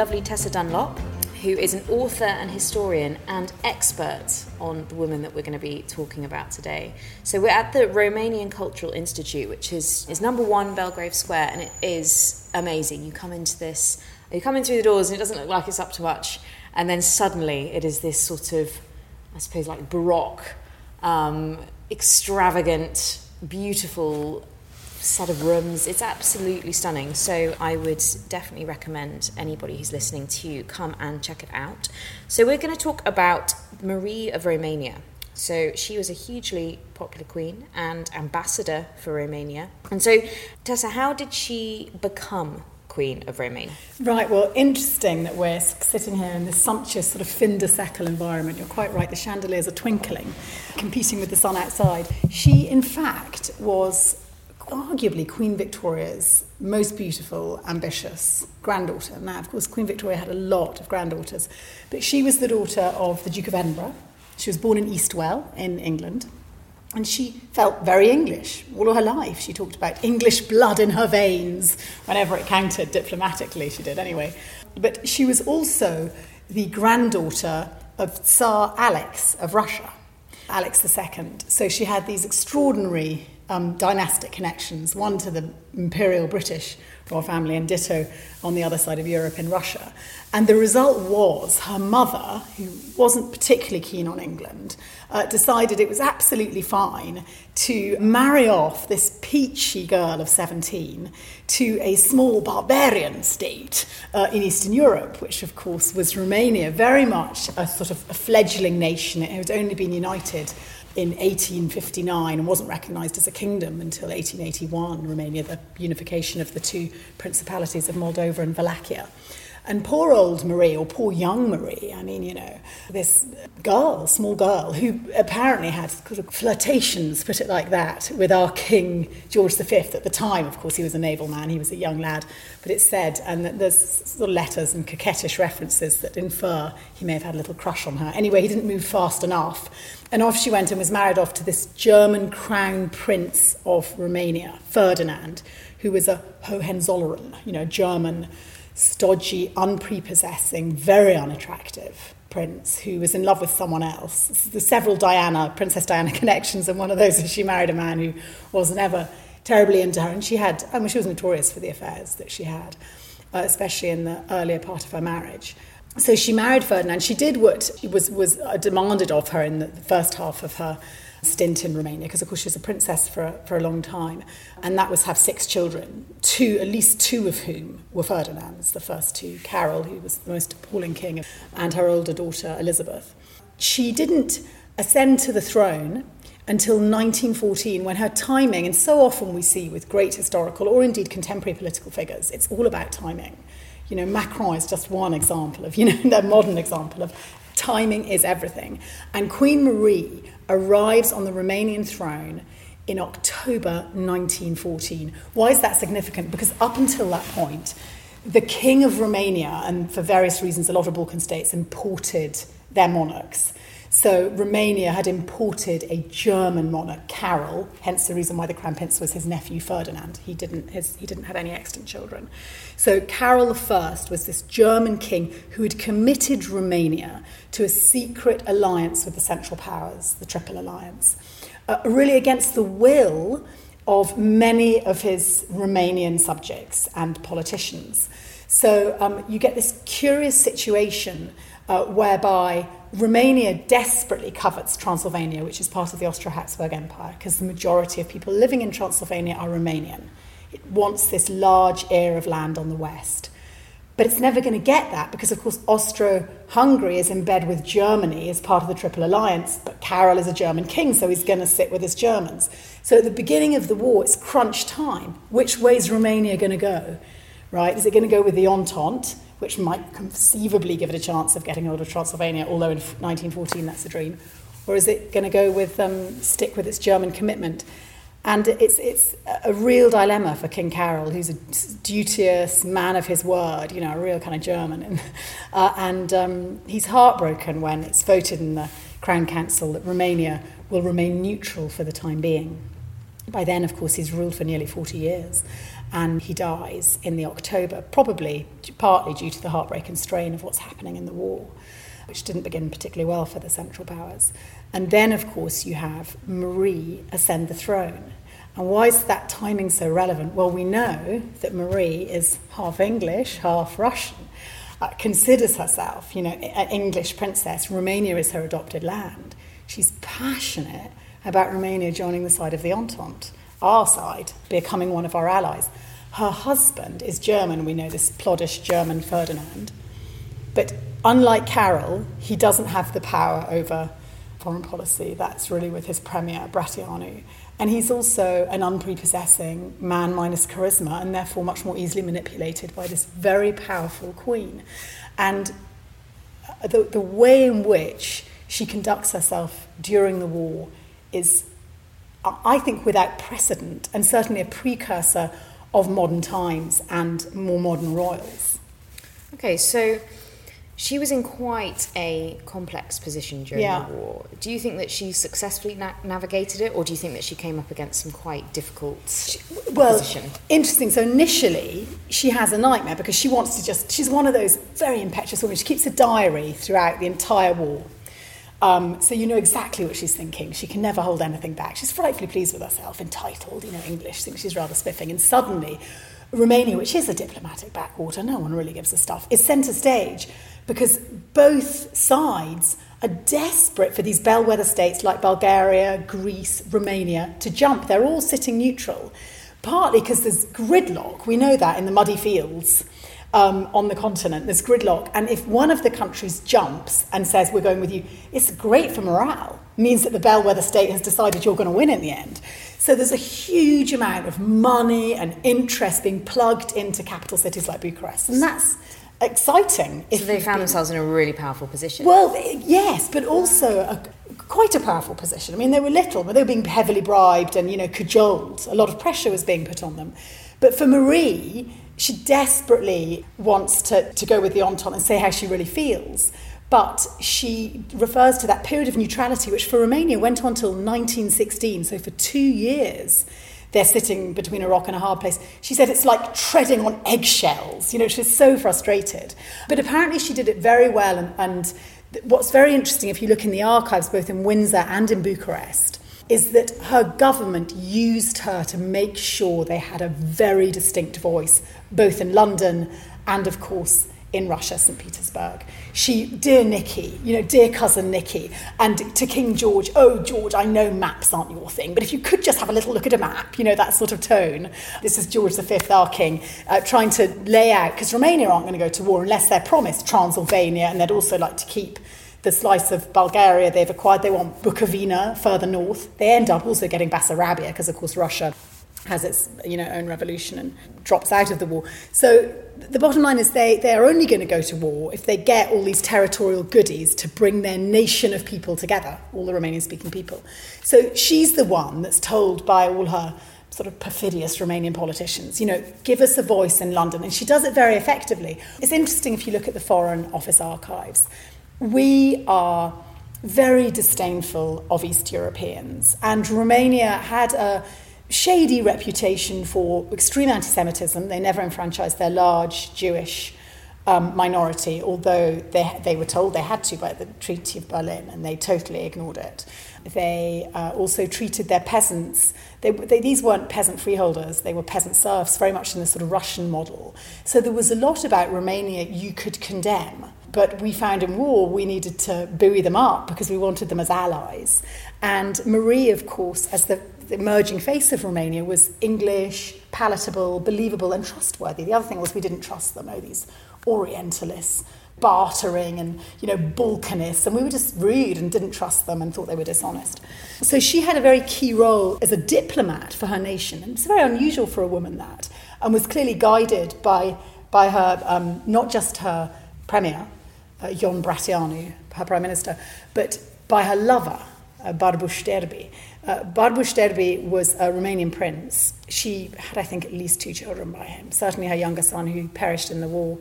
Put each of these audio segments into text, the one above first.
lovely Tessa Dunlop, who is an author and historian and expert on the woman that we're going to be talking about today. So we're at the Romanian Cultural Institute, which is, is number one Belgrave Square, and it is amazing. You come into this, you come in through the doors, and it doesn't look like it's up to much, and then suddenly it is this sort of, I suppose, like baroque, um, extravagant, beautiful set of rooms. It's absolutely stunning. So I would definitely recommend anybody who's listening to come and check it out. So we're going to talk about Marie of Romania. So she was a hugely popular queen and ambassador for Romania. And so Tessa, how did she become Queen of Romania? Right, well, interesting that we're sitting here in this sumptuous sort of fin de siècle environment. You're quite right, the chandeliers are twinkling, competing with the sun outside. She, in fact, was arguably Queen Victoria's most beautiful, ambitious granddaughter. Now, of course, Queen Victoria had a lot of granddaughters, but she was the daughter of the Duke of Edinburgh. She was born in Eastwell in England. And she felt very English all her life. She talked about English blood in her veins whenever it counted, diplomatically, she did anyway. But she was also the granddaughter of Tsar Alex of Russia, Alex II. So she had these extraordinary um, dynastic connections, one to the imperial British royal family and ditto on the other side of Europe in Russia. And the result was her mother, who wasn't particularly keen on England, uh, decided it was absolutely fine to marry off this peachy girl of 17 to a small barbarian state uh, in Eastern Europe, which of course was Romania, very much a sort of a fledgling nation. It had only been united in 1859 and wasn't recognised as a kingdom until 1881, Romania, the unification of the two principalities of Moldova and Wallachia. And poor old Marie, or poor young Marie, I mean, you know, this girl, small girl, who apparently had sort of flirtations, put it like that, with our King George V at the time. Of course, he was a naval man, he was a young lad. But it's said, and there's sort of letters and coquettish references that infer he may have had a little crush on her. Anyway, he didn't move fast enough. And off she went and was married off to this German crown prince of Romania, Ferdinand, who was a Hohenzollern, you know, German stodgy, unprepossessing, very unattractive prince who was in love with someone else. There's several Diana, Princess Diana connections, and one of those is she married a man who wasn't ever terribly into her, and she had, I mean, she was notorious for the affairs that she had, uh, especially in the earlier part of her marriage. So she married Ferdinand. She did what was was uh, demanded of her in the first half of her stint in Romania, because of course she was a princess for, for a long time, and that was have six children, two, at least two of whom were Ferdinand's, the first two, Carol, who was the most appalling king, and her older daughter, Elizabeth. She didn't ascend to the throne until 1914, when her timing, and so often we see with great historical or indeed contemporary political figures, it's all about timing. You know, Macron is just one example of, you know, that modern example of timing is everything. And Queen Marie arrives on the Romanian throne in October 1914. Why is that significant? Because up until that point, the king of Romania, and for various reasons, a lot of Balkan states imported their monarchs. So Romania had imported a German monarch, Carol, hence the reason why the crown prince was his nephew Ferdinand. He didn't, his, he didn't have any extant children. So Carol I was this German king who had committed Romania to a secret alliance with the Central Powers, the Triple Alliance, uh, really against the will of many of his Romanian subjects and politicians. So um, you get this curious situation uh, whereby Romania desperately covets Transylvania, which is part of the Austro Habsburg Empire, because the majority of people living in Transylvania are Romanian. It wants this large area of land on the west. But it's never going to get that because, of course, Austro Hungary is in bed with Germany as part of the Triple Alliance, but Carol is a German king, so he's going to sit with his Germans. So at the beginning of the war, it's crunch time. Which way is Romania going to go? Right? Is it going to go with the Entente? Which might conceivably give it a chance of getting hold of Transylvania, although in 1914 that's a dream? Or is it going to go with um, stick with its German commitment? And it's, it's a real dilemma for King Carol, who's a duteous man of his word, you know, a real kind of German. And, uh, and um, he's heartbroken when it's voted in the Crown Council that Romania will remain neutral for the time being. By then, of course, he's ruled for nearly 40 years and he dies in the October, probably partly due to the heartbreak and strain of what's happening in the war, which didn't begin particularly well for the Central Powers. And then, of course, you have Marie ascend the throne. And why is that timing so relevant? Well, we know that Marie is half English, half Russian, uh, considers herself, you know, an English princess. Romania is her adopted land. She's passionate about Romania joining the side of the Entente our side, becoming one of our allies. Her husband is German, we know this ploddish German Ferdinand. But unlike Carol, he doesn't have the power over foreign policy. That's really with his premier, Brătianu. And he's also an unprepossessing man minus charisma and therefore much more easily manipulated by this very powerful queen. And the, the way in which she conducts herself during the war is I think, without precedent and certainly a precursor of modern times and more modern royals. Okay, so she was in quite a complex position during yeah. the war. Do you think that she successfully na- navigated it, or do you think that she came up against some quite difficult she, well, position? interesting. So initially, she has a nightmare because she wants to just. She's one of those very impetuous women. She keeps a diary throughout the entire war. Um, so you know exactly what she's thinking. She can never hold anything back. She's frightfully pleased with herself, entitled, you know, English, thinks she's rather spiffing. And suddenly, Romania, which is a diplomatic backwater, no one really gives a stuff, is centre stage because both sides are desperate for these bellwether states like Bulgaria, Greece, Romania to jump. They're all sitting neutral, partly because there's gridlock. We know that in the muddy fields um, on the continent. There's gridlock. And if one of the countries jumps and says, We're going with you, it's great for morale. It means that the bellwether state has decided you're going to win in the end. So there's a huge amount of money and interest being plugged into capital cities like Bucharest. And that's exciting. So they found themselves in a really powerful position. Well, yes, but also a, quite a powerful position. I mean, they were little, but they were being heavily bribed and, you know, cajoled. A lot of pressure was being put on them. But for Marie, she desperately wants to, to go with the Entente and say how she really feels. But she refers to that period of neutrality, which for Romania went on till 1916, so for two years they're sitting between a rock and a hard place. She said it's like treading on eggshells. You know, she's so frustrated. But apparently she did it very well. And, and what's very interesting, if you look in the archives, both in Windsor and in Bucharest, is that her government used her to make sure they had a very distinct voice, both in London and, of course, in Russia, St. Petersburg. She, dear Nikki, you know, dear cousin Nikki, and to King George, oh, George, I know maps aren't your thing, but if you could just have a little look at a map, you know, that sort of tone. This is George V, our king, uh, trying to lay out, because Romania aren't going to go to war unless they're promised Transylvania, and they'd also like to keep the slice of Bulgaria they've acquired. They want Bukovina further north. They end up also getting Bessarabia because, of course, Russia has its you know own revolution and drops out of the war. So the bottom line is they they are only going to go to war if they get all these territorial goodies to bring their nation of people together, all the Romanian speaking people. So she's the one that's told by all her sort of perfidious Romanian politicians. You know, give us a voice in London. And she does it very effectively. It's interesting if you look at the Foreign Office archives. We are very disdainful of East Europeans, and Romania had a shady reputation for extreme anti Semitism. They never enfranchised their large Jewish um, minority, although they, they were told they had to by the Treaty of Berlin, and they totally ignored it. They uh, also treated their peasants, they, they, these weren't peasant freeholders, they were peasant serfs, very much in the sort of Russian model. So there was a lot about Romania you could condemn. But we found in war we needed to buoy them up because we wanted them as allies. And Marie, of course, as the, emerging face of Romania, was English, palatable, believable, and trustworthy. The other thing was we didn't trust them. Oh, these Orientalists bartering and you know balkanists and we were just rude and didn't trust them and thought they were dishonest so she had a very key role as a diplomat for her nation and it's very unusual for a woman that and was clearly guided by by her um, not just her premier uh, Ion Brătianu, her prime minister but by her lover uh, Barbu Știrbey uh, Știrbey was a Romanian prince she had I think at least two children by him certainly her younger son who perished in the war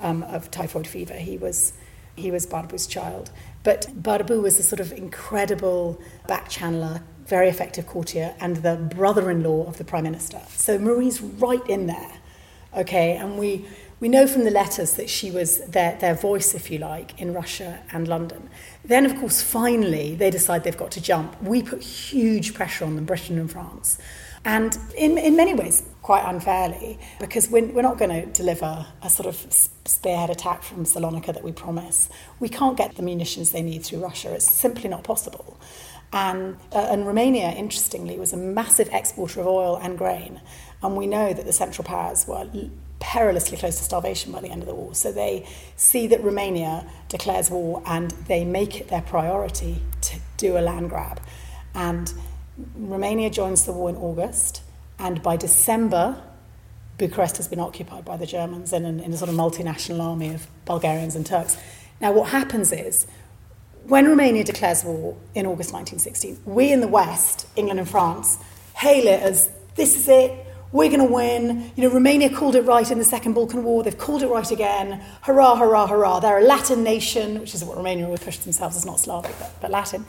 um, of typhoid fever. He was, he was Barbu's child. But Barbu was a sort of incredible back channeler, very effective courtier, and the brother in law of the Prime Minister. So Marie's right in there, okay? And we, we know from the letters that she was their, their voice, if you like, in Russia and London. Then, of course, finally, they decide they've got to jump. We put huge pressure on them, Britain and France. And in, in many ways, quite unfairly, because we're, we're not going to deliver a sort of spearhead attack from Salonika that we promise. We can't get the munitions they need through Russia. It's simply not possible. And, uh, and Romania, interestingly, was a massive exporter of oil and grain. And we know that the Central Powers were perilously close to starvation by the end of the war. So they see that Romania declares war and they make it their priority to do a land grab. And Romania joins the war in August, and by December, Bucharest has been occupied by the Germans in, in a sort of multinational army of Bulgarians and Turks. Now, what happens is, when Romania declares war in August 1916, we in the West, England and France, hail it as this is it, we're going to win. You know, Romania called it right in the Second Balkan War, they've called it right again. Hurrah, hurrah, hurrah. They're a Latin nation, which is what Romania would push themselves as not Slavic, but, but Latin.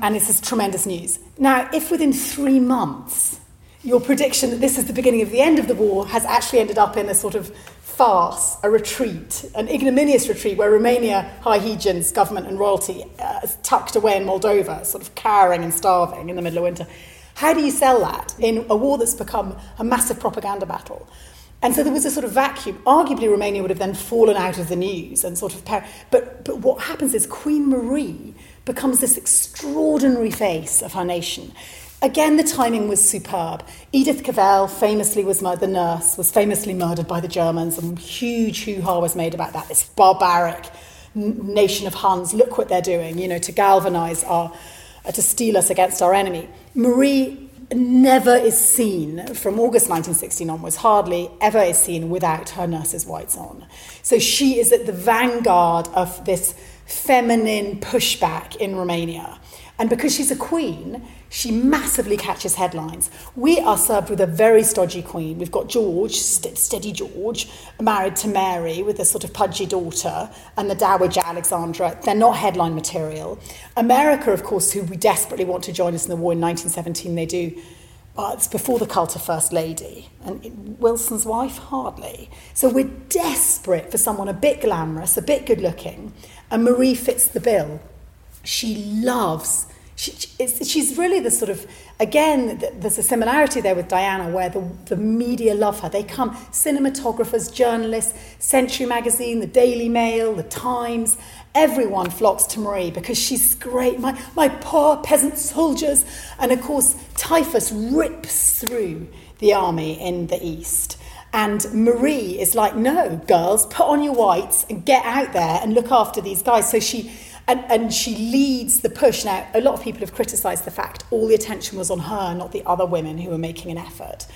And this is tremendous news. Now, if within three months your prediction that this is the beginning of the end of the war has actually ended up in a sort of farce, a retreat, an ignominious retreat where Romania, High Hegians, government and royalty uh, is tucked away in Moldova, sort of cowering and starving in the middle of winter. How do you sell that in a war that's become a massive propaganda battle? And so there was a sort of vacuum. Arguably, Romania would have then fallen out of the news and sort of. Par- but, but what happens is Queen Marie becomes this extraordinary face of her nation. Again, the timing was superb. Edith Cavell famously was murdered, the nurse was famously murdered by the Germans, and huge hoo-ha was made about that. This barbaric n- nation of Huns, look what they're doing, you know, to galvanize our, uh, to steel us against our enemy. Marie never is seen from August 1916 onwards, hardly ever is seen without her nurse's whites on. So she is at the vanguard of this feminine pushback in Romania. And because she's a queen, she massively catches headlines. We are served with a very stodgy queen. We've got George, st- steady George, married to Mary with a sort of pudgy daughter, and the Dowager Alexandra. They're not headline material. America, of course, who we desperately want to join us in the war in 1917, they do. But it's before the cult of First Lady. And Wilson's wife, hardly. So we're desperate for someone a bit glamorous, a bit good looking, and Marie fits the bill. She loves she, she's really the sort of again there's a similarity there with Diana where the, the media love her. They come cinematographers journalists Century magazine the Daily Mail the Times everyone flocks to Marie because she's great. My, my poor peasant soldiers. And of course typhus rips through the army in the east. And Marie is like, no, girls, put on your whites and get out there and look after these guys. So she and, and she leads the push. Now, a lot of people have criticised the fact all the attention was on her, not the other women who were making an effort.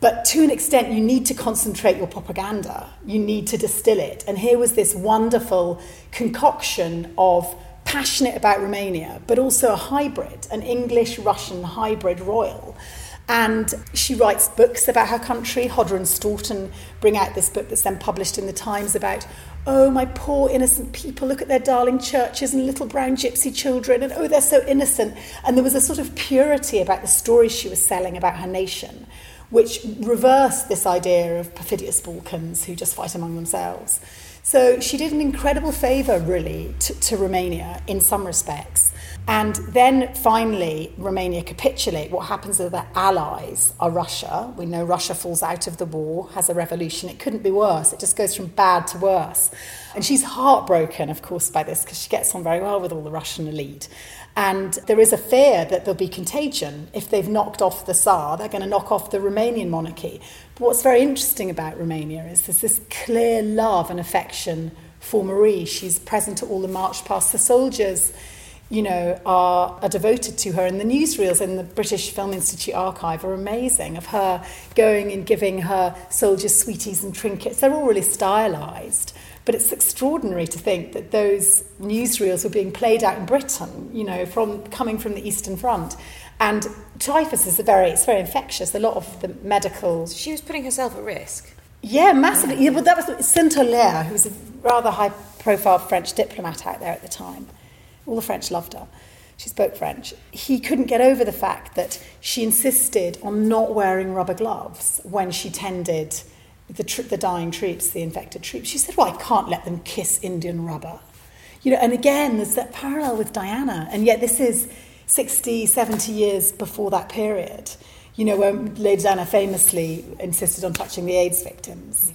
But to an extent, you need to concentrate your propaganda. You need to distill it. And here was this wonderful concoction of passionate about Romania, but also a hybrid, an English Russian hybrid royal. And she writes books about her country. Hodder and Stoughton bring out this book that's then published in the Times about, oh, my poor innocent people, look at their darling churches and little brown gypsy children, and oh, they're so innocent. And there was a sort of purity about the stories she was selling about her nation, which reversed this idea of perfidious Balkans who just fight among themselves. So she did an incredible favour, really, to, to Romania in some respects. And then finally, Romania capitulate. What happens is their allies are Russia. We know Russia falls out of the war, has a revolution. It couldn't be worse. It just goes from bad to worse. And she's heartbroken, of course, by this because she gets on very well with all the Russian elite. And there is a fear that there'll be contagion. If they've knocked off the Tsar, they're going to knock off the Romanian monarchy. But what's very interesting about Romania is there's this clear love and affection for Marie. She's present at all the march past the soldiers you know, are, are devoted to her. And the newsreels in the British Film Institute archive are amazing of her going and giving her soldiers sweeties and trinkets. They're all really stylized. But it's extraordinary to think that those newsreels were being played out in Britain, you know, from coming from the Eastern Front. And typhus is a very, it's very infectious. A lot of the medical. She was putting herself at risk. Yeah, massively. Yeah, well, that was Saint-Aulaire, who was a rather high-profile French diplomat out there at the time. All the French loved her. She spoke French. He couldn't get over the fact that she insisted on not wearing rubber gloves when she tended the, tr- the dying troops, the infected troops. She said, Well, I can't let them kiss Indian rubber. You know, and again, there's that parallel with Diana. And yet, this is 60, 70 years before that period, you know, when Lady Diana famously insisted on touching the AIDS victims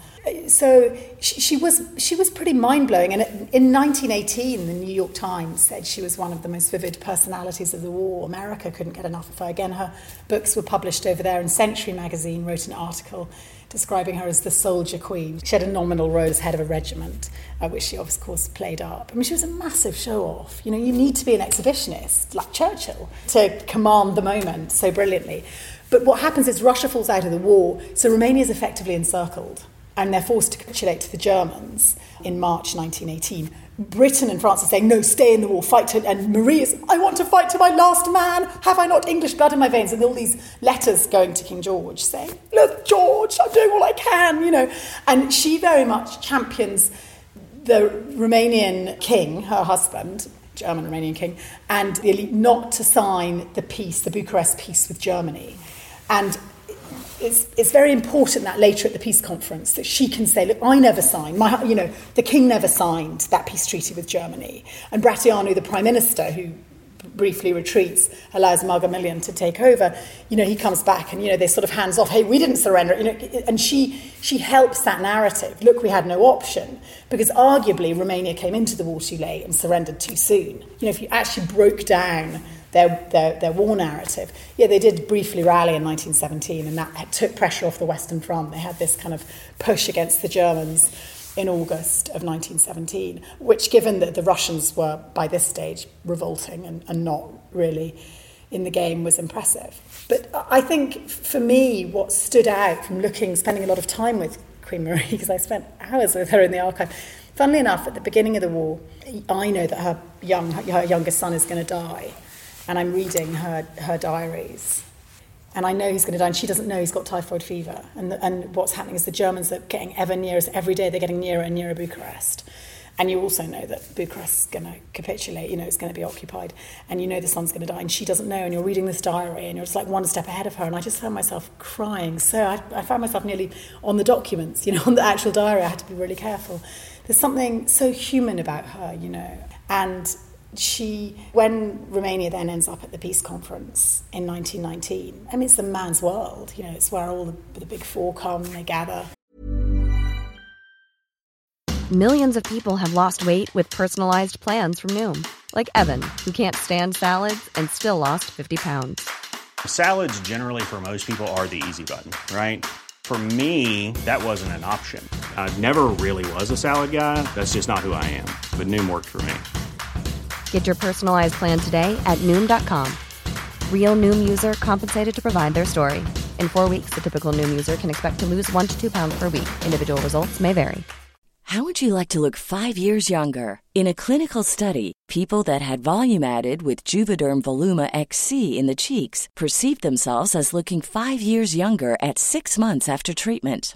so she, she, was she was pretty mind blowing. And in 1918, the New York Times said she was one of the most vivid personalities of the war. America couldn't get enough of her. Again, her books were published over there, and Century magazine wrote an article describing her as the soldier queen. She had a nominal role as head of a regiment, uh, which she of course played up. I mean, she was a massive show off. You know, you need to be an exhibitionist like Churchill to command the moment so brilliantly. But what happens is Russia falls out of the war, so Romania is effectively encircled and they're forced to capitulate to the Germans in March 1918. Britain and France are saying, no, stay in the war, fight to, and Marie is, I want to fight to my last man, have I not English blood in my veins? And all these letters going to King George saying, look, George, I'm doing all I can, you know. And she very much champions the Romanian king, her husband, German Romanian king, and the elite not to sign the peace, the Bucharest peace with Germany. And it's, it's very important that later at the peace conference that she can say, look, I never signed, my, you know, the king never signed that peace treaty with Germany. And Brătianu, the prime minister, who briefly retreats, allows Marghiloman to take over, you know, he comes back and, you know, they're sort of hands off, hey, we didn't surrender, you know, and she, she helps that narrative. Look, we had no option, because arguably Romania came into the war too late and surrendered too soon. You know, if you actually broke down their, their, their war narrative. Yeah, they did briefly rally in 1917, and that took pressure off the Western Front. They had this kind of push against the Germans in August of 1917, which, given that the Russians were by this stage revolting and, and not really in the game, was impressive. But I think for me, what stood out from looking, spending a lot of time with Queen Marie, because I spent hours with her in the archive. Funnily enough, at the beginning of the war, I know that her young, her youngest son is going to die and I'm reading her, her diaries. And I know he's going to die, and she doesn't know he's got typhoid fever. And, the, and what's happening is the Germans are getting ever nearer, every day they're getting nearer and nearer Bucharest. And you also know that Bucharest's going to capitulate, you know, it's going to be occupied, and you know the son's going to die, and she doesn't know, and you're reading this diary, and you're just like one step ahead of her. And I just found myself crying. So I, I found myself nearly on the documents, you know, on the actual diary. I had to be really careful. There's something so human about her, you know. And she, when Romania then ends up at the peace conference in 1919, I mean, it's the man's world. You know, it's where all the, the big four come, they gather. Millions of people have lost weight with personalized plans from Noom, like Evan, who can't stand salads and still lost 50 pounds. Salads, generally, for most people, are the easy button, right? For me, that wasn't an option. I never really was a salad guy. That's just not who I am. But Noom worked for me. Get your personalized plan today at noom.com. Real noom user compensated to provide their story. In four weeks, the typical noom user can expect to lose one to two pounds per week. Individual results may vary. How would you like to look five years younger? In a clinical study, people that had volume added with Juvederm Voluma XC in the cheeks perceived themselves as looking five years younger at six months after treatment.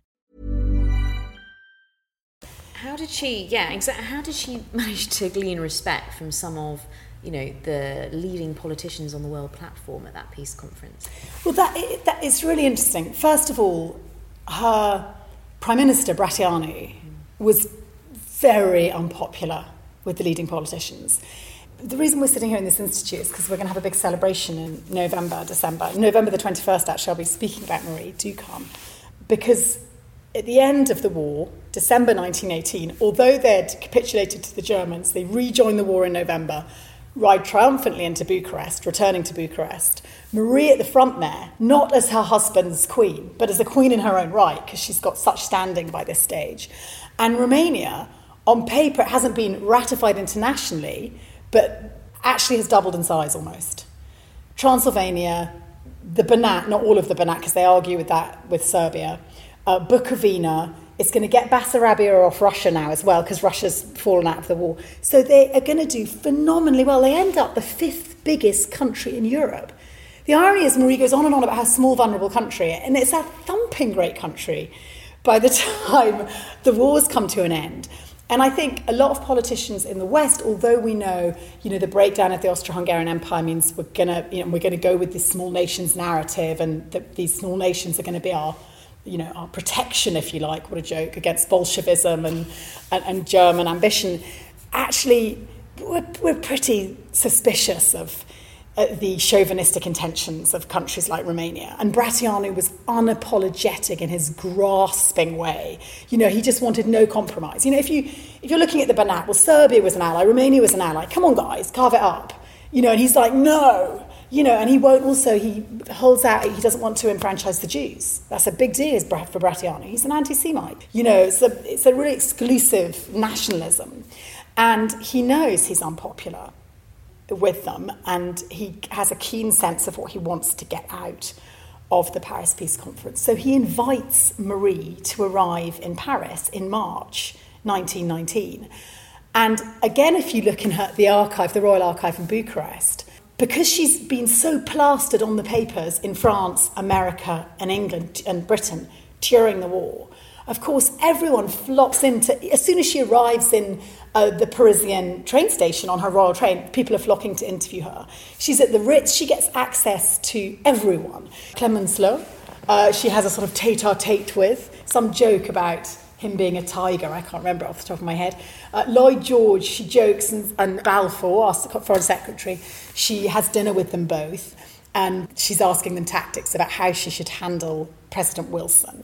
How did she, yeah, exactly, how did she manage to glean respect from some of, you know, the leading politicians on the world platform at that peace conference? Well, that, that is really interesting. First of all, her Prime Minister, Bratianu, mm. was very unpopular with the leading politicians. The reason we're sitting here in this institute is because we're going to have a big celebration in November, December. November the 21st, actually, I'll be speaking about Marie. Do come. Because at the end of the war, December 1918, although they'd capitulated to the Germans, they rejoined the war in November, ride triumphantly into Bucharest, returning to Bucharest. Marie at the front there, not as her husband's queen, but as a queen in her own right, because she's got such standing by this stage. And Romania, on paper, it hasn't been ratified internationally, but actually has doubled in size almost. Transylvania, the Banat, not all of the Banat, because they argue with that with Serbia, uh, Bukovina, it's going to get Bessarabia off Russia now as well, because Russia's fallen out of the war. So they are going to do phenomenally well. They end up the fifth biggest country in Europe. The irony is, Marie goes on and on about how small, vulnerable country, and it's a thumping great country by the time the wars come to an end. And I think a lot of politicians in the West, although we know, you know, the breakdown of the Austro-Hungarian Empire means we're gonna, you know, we're gonna go with this small nations narrative, and that these small nations are going to be our, you know, our protection, if you like. What a joke against Bolshevism and and, and German ambition. Actually, we're, we're pretty suspicious of uh, the chauvinistic intentions of countries like Romania. And Bratianu was unapologetic in his grasping way. You know, he just wanted no compromise. You know, if, you, if you're looking at the Banat, well, Serbia was an ally, Romania was an ally. Come on, guys, carve it up. You know, and he's like, no. You know, and he won't also, he holds out, he doesn't want to enfranchise the Jews. That's a big deal for Bratianu. He's an anti Semite. You know, it's a, it's a really exclusive nationalism. And he knows he's unpopular with them, and he has a keen sense of what he wants to get out of the Paris Peace Conference. So he invites Marie to arrive in Paris in March 1919. And again, if you look in her, the archive, the Royal Archive in Bucharest, because she's been so plastered on the papers in France, America, and England and Britain during the war, of course, everyone flocks into, as soon as she arrives in uh, the Parisian train station on her royal train. People are flocking to interview her. She's at the Ritz. She gets access to everyone. Clemenceau, uh, she has a sort of tete-a-tete with, some joke about him being a tiger. I can't remember off the top of my head. Uh, Lloyd George, she jokes, and, and Balfour, our foreign secretary, she has dinner with them both, and she's asking them tactics about how she should handle President Wilson.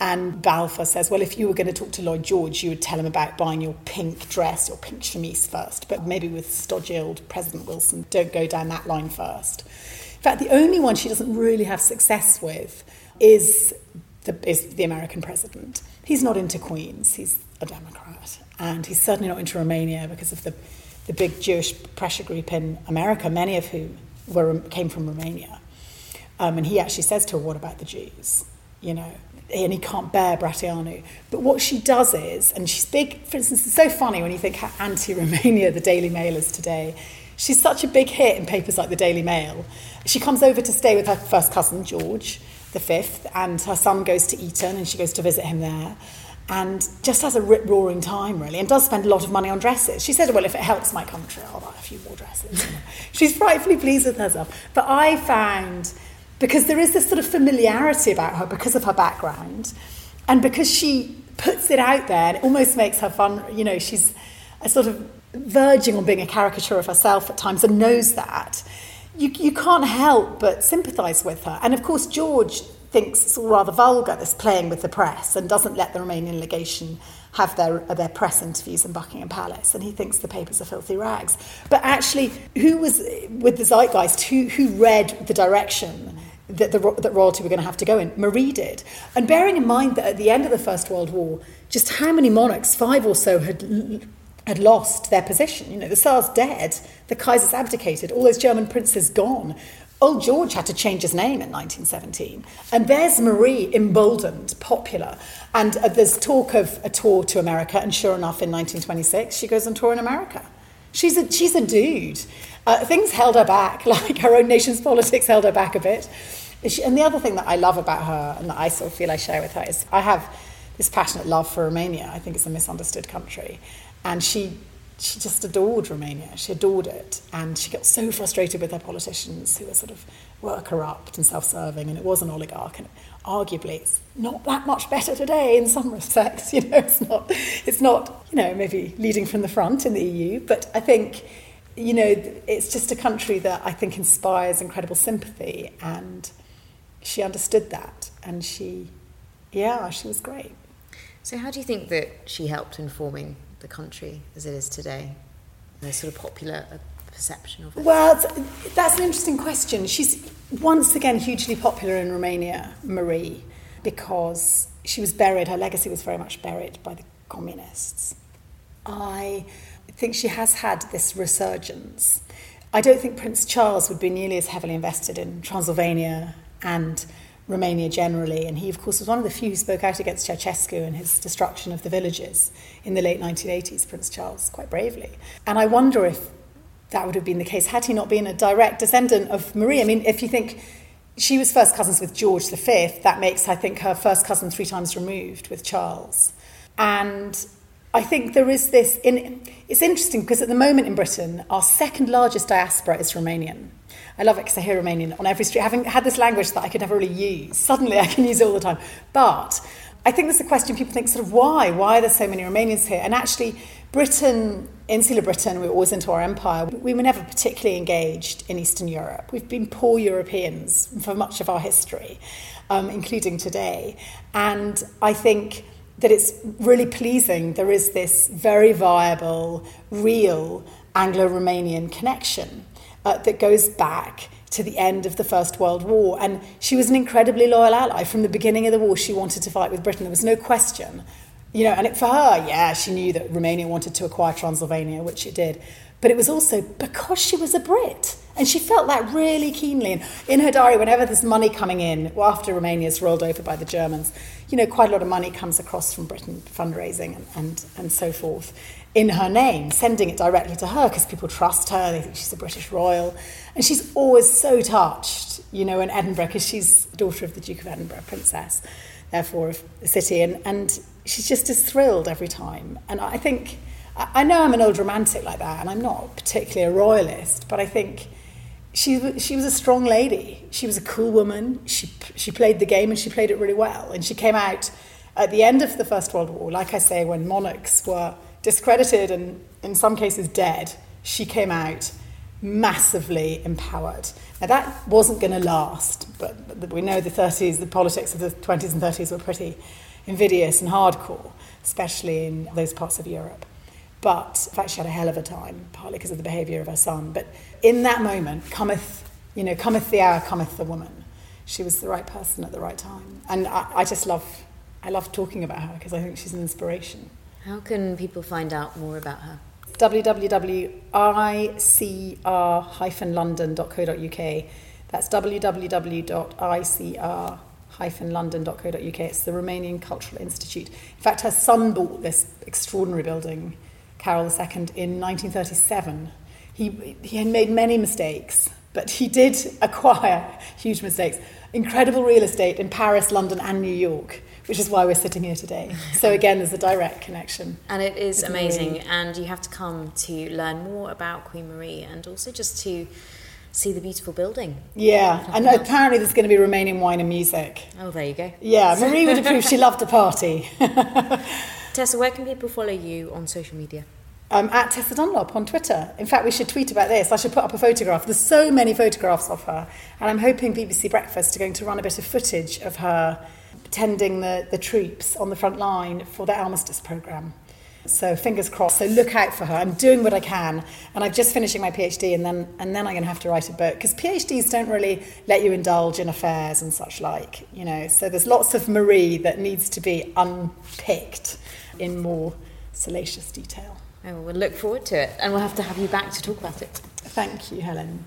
And Balfour says, well, if you were going to talk to Lloyd George, you would tell him about buying your pink dress, your pink chemise first. But maybe with stodgy old President Wilson, don't go down that line first. In fact, the only one she doesn't really have success with is the, is the American president. He's not into Queens, he's a Democrat. And he's certainly not into Romania because of the, the big Jewish pressure group in America, many of whom were, came from Romania. Um, and he actually says to her, What about the Jews? You know, and he can't bear Brătianu. But what she does is, and she's big, for instance, it's so funny when you think how anti Romania the Daily Mail is today. She's such a big hit in papers like the Daily Mail. She comes over to stay with her first cousin, George the fifth, and her son goes to Eton and she goes to visit him there. And just has a rip roaring time, really, and does spend a lot of money on dresses. She said, Well, if it helps my country, I'll buy a few more dresses. She's frightfully pleased with herself. But I found because there is this sort of familiarity about her because of her background and because she puts it out there it almost makes her fun you know she's a sort of verging on being a caricature of herself at times and knows that you, you can't help but sympathise with her and of course george thinks it's all rather vulgar this playing with the press and doesn't let the romanian legation have their, their press interviews in Buckingham Palace, and he thinks the papers are filthy rags. But actually, who was with the zeitgeist? Who, who read the direction that, the, that royalty were going to have to go in. Marie did. And bearing in mind that at the end of the First World War, just how many monarchs, five or so, had, had lost their position. You know, the Tsar's dead, the Kaiser's abdicated, all those German princes gone. Old George had to change his name in 1917. And there's Marie, emboldened, popular. And uh, there's talk of a tour to America, and sure enough, in 1926, she goes on tour in America. She's a, she's a dude. Uh, things held her back, like her own nation's politics held her back a bit. And the other thing that I love about her and that I of feel I share with her is I have this passionate love for Romania. I think it's a misunderstood country. And she she just adored Romania. She adored it. And she got so frustrated with her politicians who were sort of were corrupt and self-serving and it was an oligarch and arguably it's not that much better today in some respects. You know, it's not it's not, you know, maybe leading from the front in the EU, but I think you know, it's just a country that I think inspires incredible sympathy, and she understood that, and she, yeah, she was great. So, how do you think that she helped in forming the country as it is today? The sort of popular perception of it. Well, that's an interesting question. She's once again hugely popular in Romania, Marie, because she was buried. Her legacy was very much buried by the communists. I think she has had this resurgence. I don't think Prince Charles would be nearly as heavily invested in Transylvania and Romania generally, and he, of course, was one of the few who spoke out against Ceausescu and his destruction of the villages in the late 1980s, Prince Charles, quite bravely. And I wonder if that would have been the case had he not been a direct descendant of Marie. I mean, if you think she was first cousins with George V, that makes, I think, her first cousin three times removed with Charles. And I think there is this. In, it's interesting because at the moment in Britain, our second largest diaspora is Romanian. I love it because I hear Romanian on every street. Having had this language that I could never really use, suddenly I can use it all the time. But I think there's a question people think sort of why? Why are there so many Romanians here? And actually, Britain, insular Britain, we were always into our empire. We were never particularly engaged in Eastern Europe. We've been poor Europeans for much of our history, um, including today. And I think that it's really pleasing. There is this very viable, real Anglo Romanian connection uh, that goes back to the end of the First World War. And she was an incredibly loyal ally. From the beginning of the war, she wanted to fight with Britain. There was no question. You know, and it, for her, yeah, she knew that Romania wanted to acquire Transylvania, which it did. But it was also because she was a Brit. And she felt that really keenly. And in her diary, whenever there's money coming in, well, after Romania's rolled over by the Germans, you know, quite a lot of money comes across from Britain, fundraising and, and, and so forth, in her name, sending it directly to her because people trust her, they think she's a British royal. And she's always so touched, you know, in Edinburgh, because she's daughter of the Duke of Edinburgh, princess, therefore of the city. And, and she's just as thrilled every time. And I think, I know I'm an old romantic like that, and I'm not particularly a royalist, but I think she, she was a strong lady. She was a cool woman. She, she played the game and she played it really well. And she came out at the end of the First World War, like I say, when monarchs were discredited and in some cases dead. She came out massively empowered. Now, that wasn't going to last, but, we know the 30s, the politics of the 20s and 30s were pretty invidious and hardcore, especially in those parts of Europe. But in fact, she had a hell of a time, partly because of the behaviour of her son. But in that moment, cometh, you know, cometh the hour, cometh the woman. She was the right person at the right time. And I, I just love, I love talking about her because I think she's an inspiration. How can people find out more about her? www.icr-london.co.uk. That's www.icr london.co.uk. It's the Romanian Cultural Institute. In fact, her son bought this extraordinary building, Carol II, in 1937. He, he had made many mistakes, but he did acquire huge mistakes. Incredible real estate in Paris, London, and New York which is why we're sitting here today. So again, there's a direct connection. And it is amazing. Marie. And you have to come to learn more about Queen Marie and also just to see the beautiful building. Yeah, and apparently there's going to be Romanian wine and music. Oh, there you go. Yeah, Marie would approve. She loved a party. Tessa, where can people follow you on social media? Um, at Tessa Dunlop on Twitter. In fact, we should tweet about this. I should put up a photograph. There's so many photographs of her, and I'm hoping BBC Breakfast are going to run a bit of footage of her tending the, the troops on the front line for the armistice programme. So fingers crossed. So look out for her. I'm doing what I can, and I'm just finishing my PhD, and then and then I'm going to have to write a book because PhDs don't really let you indulge in affairs and such like, you know. So there's lots of Marie that needs to be unpicked in more salacious detail. Oh, we'll look forward to it, and we'll have to have you back to talk about it. Thank you, Helen.